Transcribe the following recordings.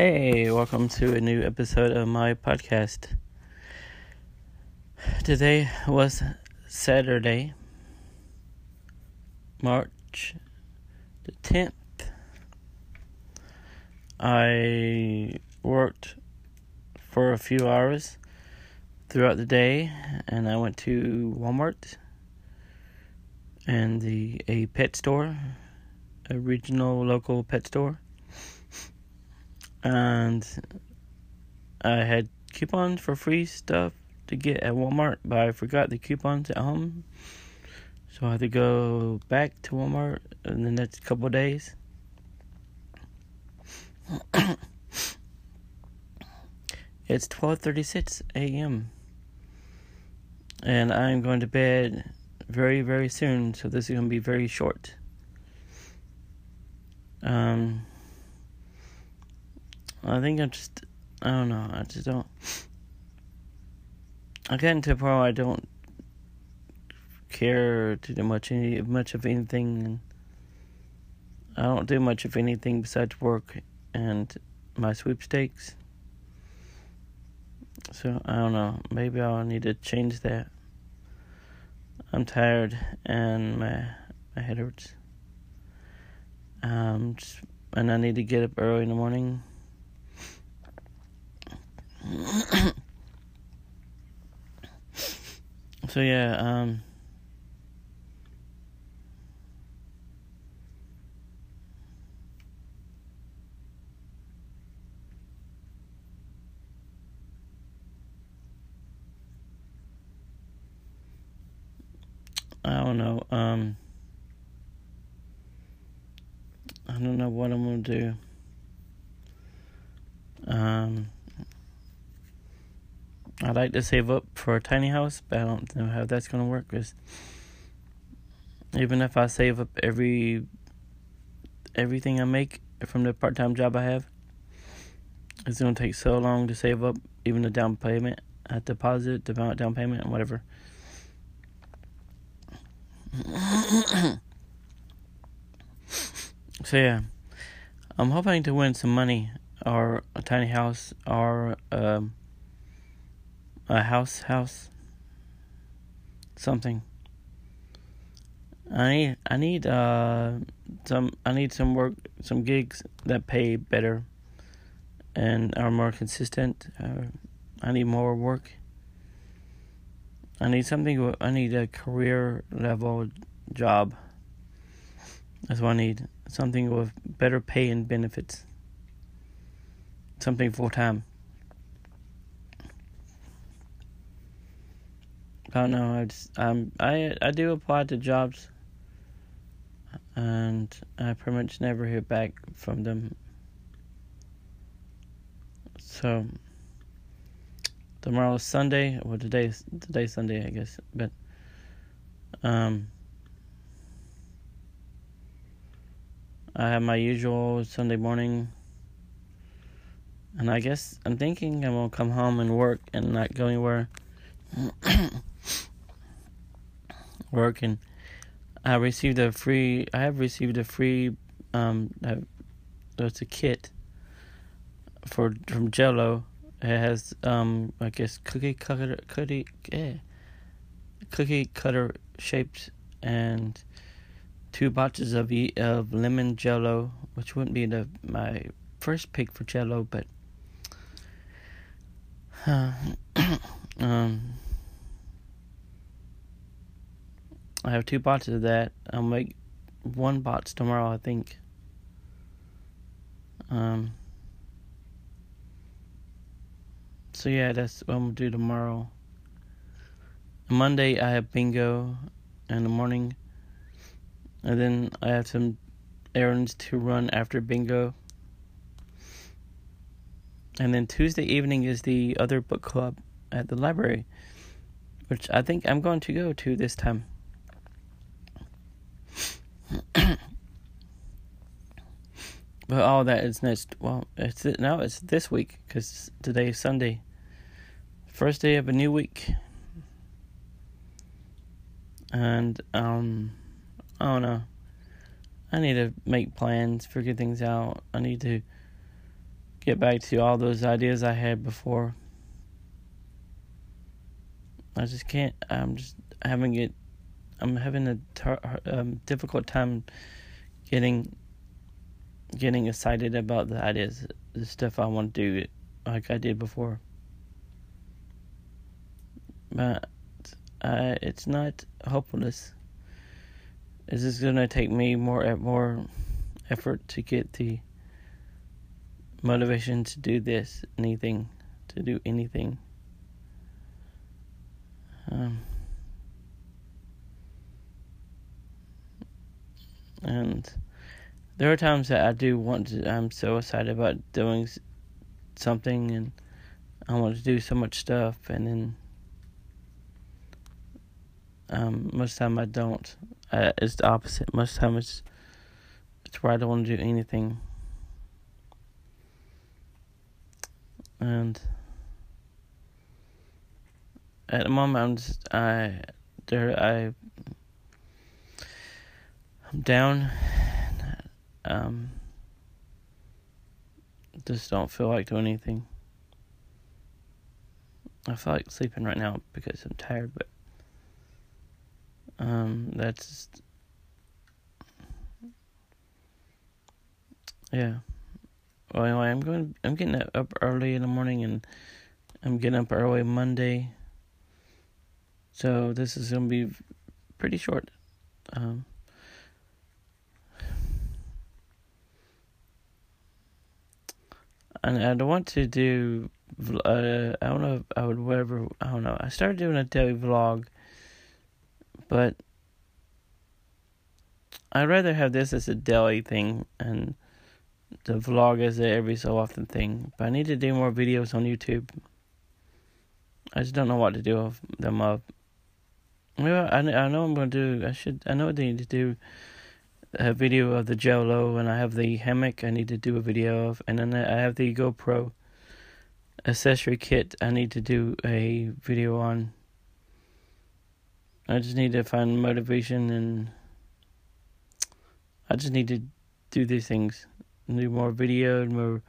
Hey, welcome to a new episode of my podcast. Today was Saturday, March the 10th. I worked for a few hours throughout the day and I went to Walmart and the a pet store, a regional local pet store and I had coupons for free stuff to get at Walmart, but I forgot the coupons at home. So I had to go back to Walmart in the next couple days. it's 12:36 a.m. and I'm going to bed very very soon, so this is going to be very short. Um I think I just, I don't know, I just don't. I get into a point where I don't care to do much any much of anything. I don't do much of anything besides work and my sweepstakes. So I don't know. Maybe I'll need to change that. I'm tired and my my head hurts. Um, just, and I need to get up early in the morning. So yeah, um I don't know. Um I don't know what I'm gonna do. Um I'd like to save up for a tiny house, but I don't know how that's gonna work. Cause even if I save up every everything I make from the part time job I have, it's gonna take so long to save up even the down payment, a deposit, the down payment, and whatever. so yeah, I'm hoping to win some money or a tiny house or um a house house. Something. I need i need uh some i need some work some gigs that pay better and are more consistent. Uh, i need more work. I need something i need a career level job. That's what i need. Something with better pay and benefits. Something full time I don't know. I just um I I do apply to jobs, and I pretty much never hear back from them. So tomorrow is Sunday. Well, today's today's Sunday, I guess. But um, I have my usual Sunday morning. And I guess I'm thinking I'm gonna come home and work and not go anywhere. working. I received a free. I have received a free. Um, that's a kit for from Jello. It has um, I guess cookie cutter, cookie, yeah, cookie cutter shaped and two boxes of of lemon Jello, which wouldn't be the my first pick for Jello, but uh, um I have two boxes of that. I'll make one box tomorrow, I think. Um. So yeah, that's what I'm gonna do tomorrow. Monday I have bingo in the morning, and then I have some errands to run after bingo. And then Tuesday evening is the other book club at the library, which I think I'm going to go to this time. But all that is next. Well, it's now it's this week because today is Sunday, first day of a new week, and um, I don't know. I need to make plans, figure things out. I need to get back to all those ideas I had before. I just can't. I'm just having it. I'm having a tar, um, difficult time getting getting excited about the ideas, the stuff I want to do, like I did before. But uh, it's not hopeless. It's just gonna take me more more effort to get the motivation to do this, anything, to do anything. Um, and there are times that I do want to. I'm so excited about doing something, and I want to do so much stuff, and then um, most of the time I don't. Uh, it's the opposite. Most time it's it's where I don't want to do anything. And at the moment, I'm just I there I I'm down. Um, just don't feel like doing anything. I feel like sleeping right now because I'm tired, but um, that's just, yeah. Well, anyway, I'm going. I'm getting up early in the morning, and I'm getting up early Monday. So this is gonna be pretty short. Um, and I don't want to do. Uh, I don't know if I would whatever. I don't know. I started doing a daily vlog but I'd rather have this as a daily thing and the vlog as a every so often thing. But I need to do more videos on YouTube. I just don't know what to do with them up. Well, I, I know I'm to do, I should, I know what I need to do a video of the Jello and I have the hammock I need to do a video of. And then I have the GoPro accessory kit I need to do a video on. I just need to find motivation and I just need to do these things. Do more video, more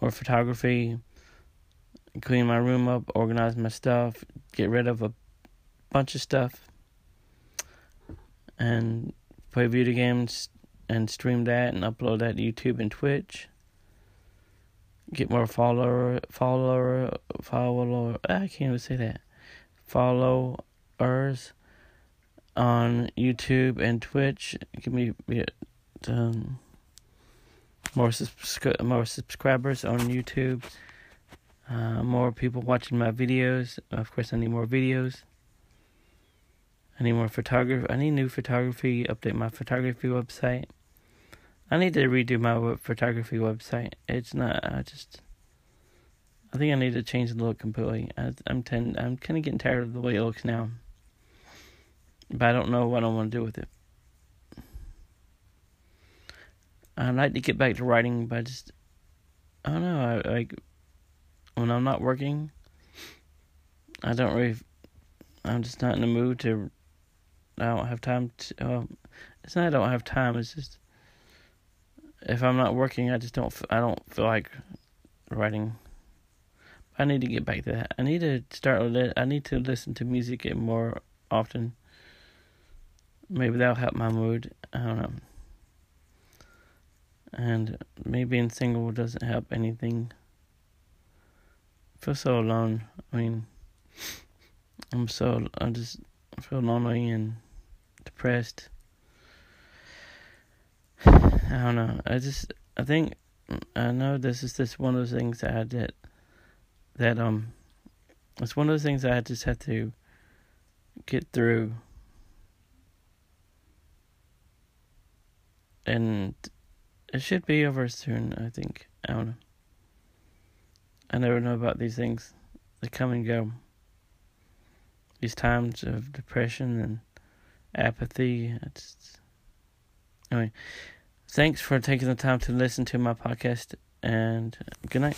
more photography, clean my room up, organize my stuff, get rid of a bunch of stuff and play video games and stream that and upload that to YouTube and Twitch. Get more follower follower follower I can't even say that. Followers on YouTube and Twitch. Give me um, more subscri- more subscribers on YouTube. Uh, more people watching my videos. Of course, I need more videos. Need more photography. I need new photography. Update my photography website. I need to redo my photography website. It's not. I just. I think I need to change the look completely. I, I'm ten. I'm kind of getting tired of the way it looks now. But I don't know what I want to do with it. I'd like to get back to writing, but I just I don't know. I like when I'm not working. I don't really. I'm just not in the mood to. I don't have time to. Uh, it's not I don't have time. It's just if I'm not working, I just don't. I don't feel like writing. I need to get back to that. I need to start. I need to listen to music more often. Maybe that'll help my mood. I don't know. And me being single doesn't help anything. I feel so alone. I mean, I'm so I just feel lonely and depressed. I don't know. I just I think I know this is just one of those things that I did that um it's one of those things that I just had to get through and it should be over soon. I think. I don't know. I never know about these things. They come and go. These times of depression and apathy. It's anyway. Thanks for taking the time to listen to my podcast, and good night.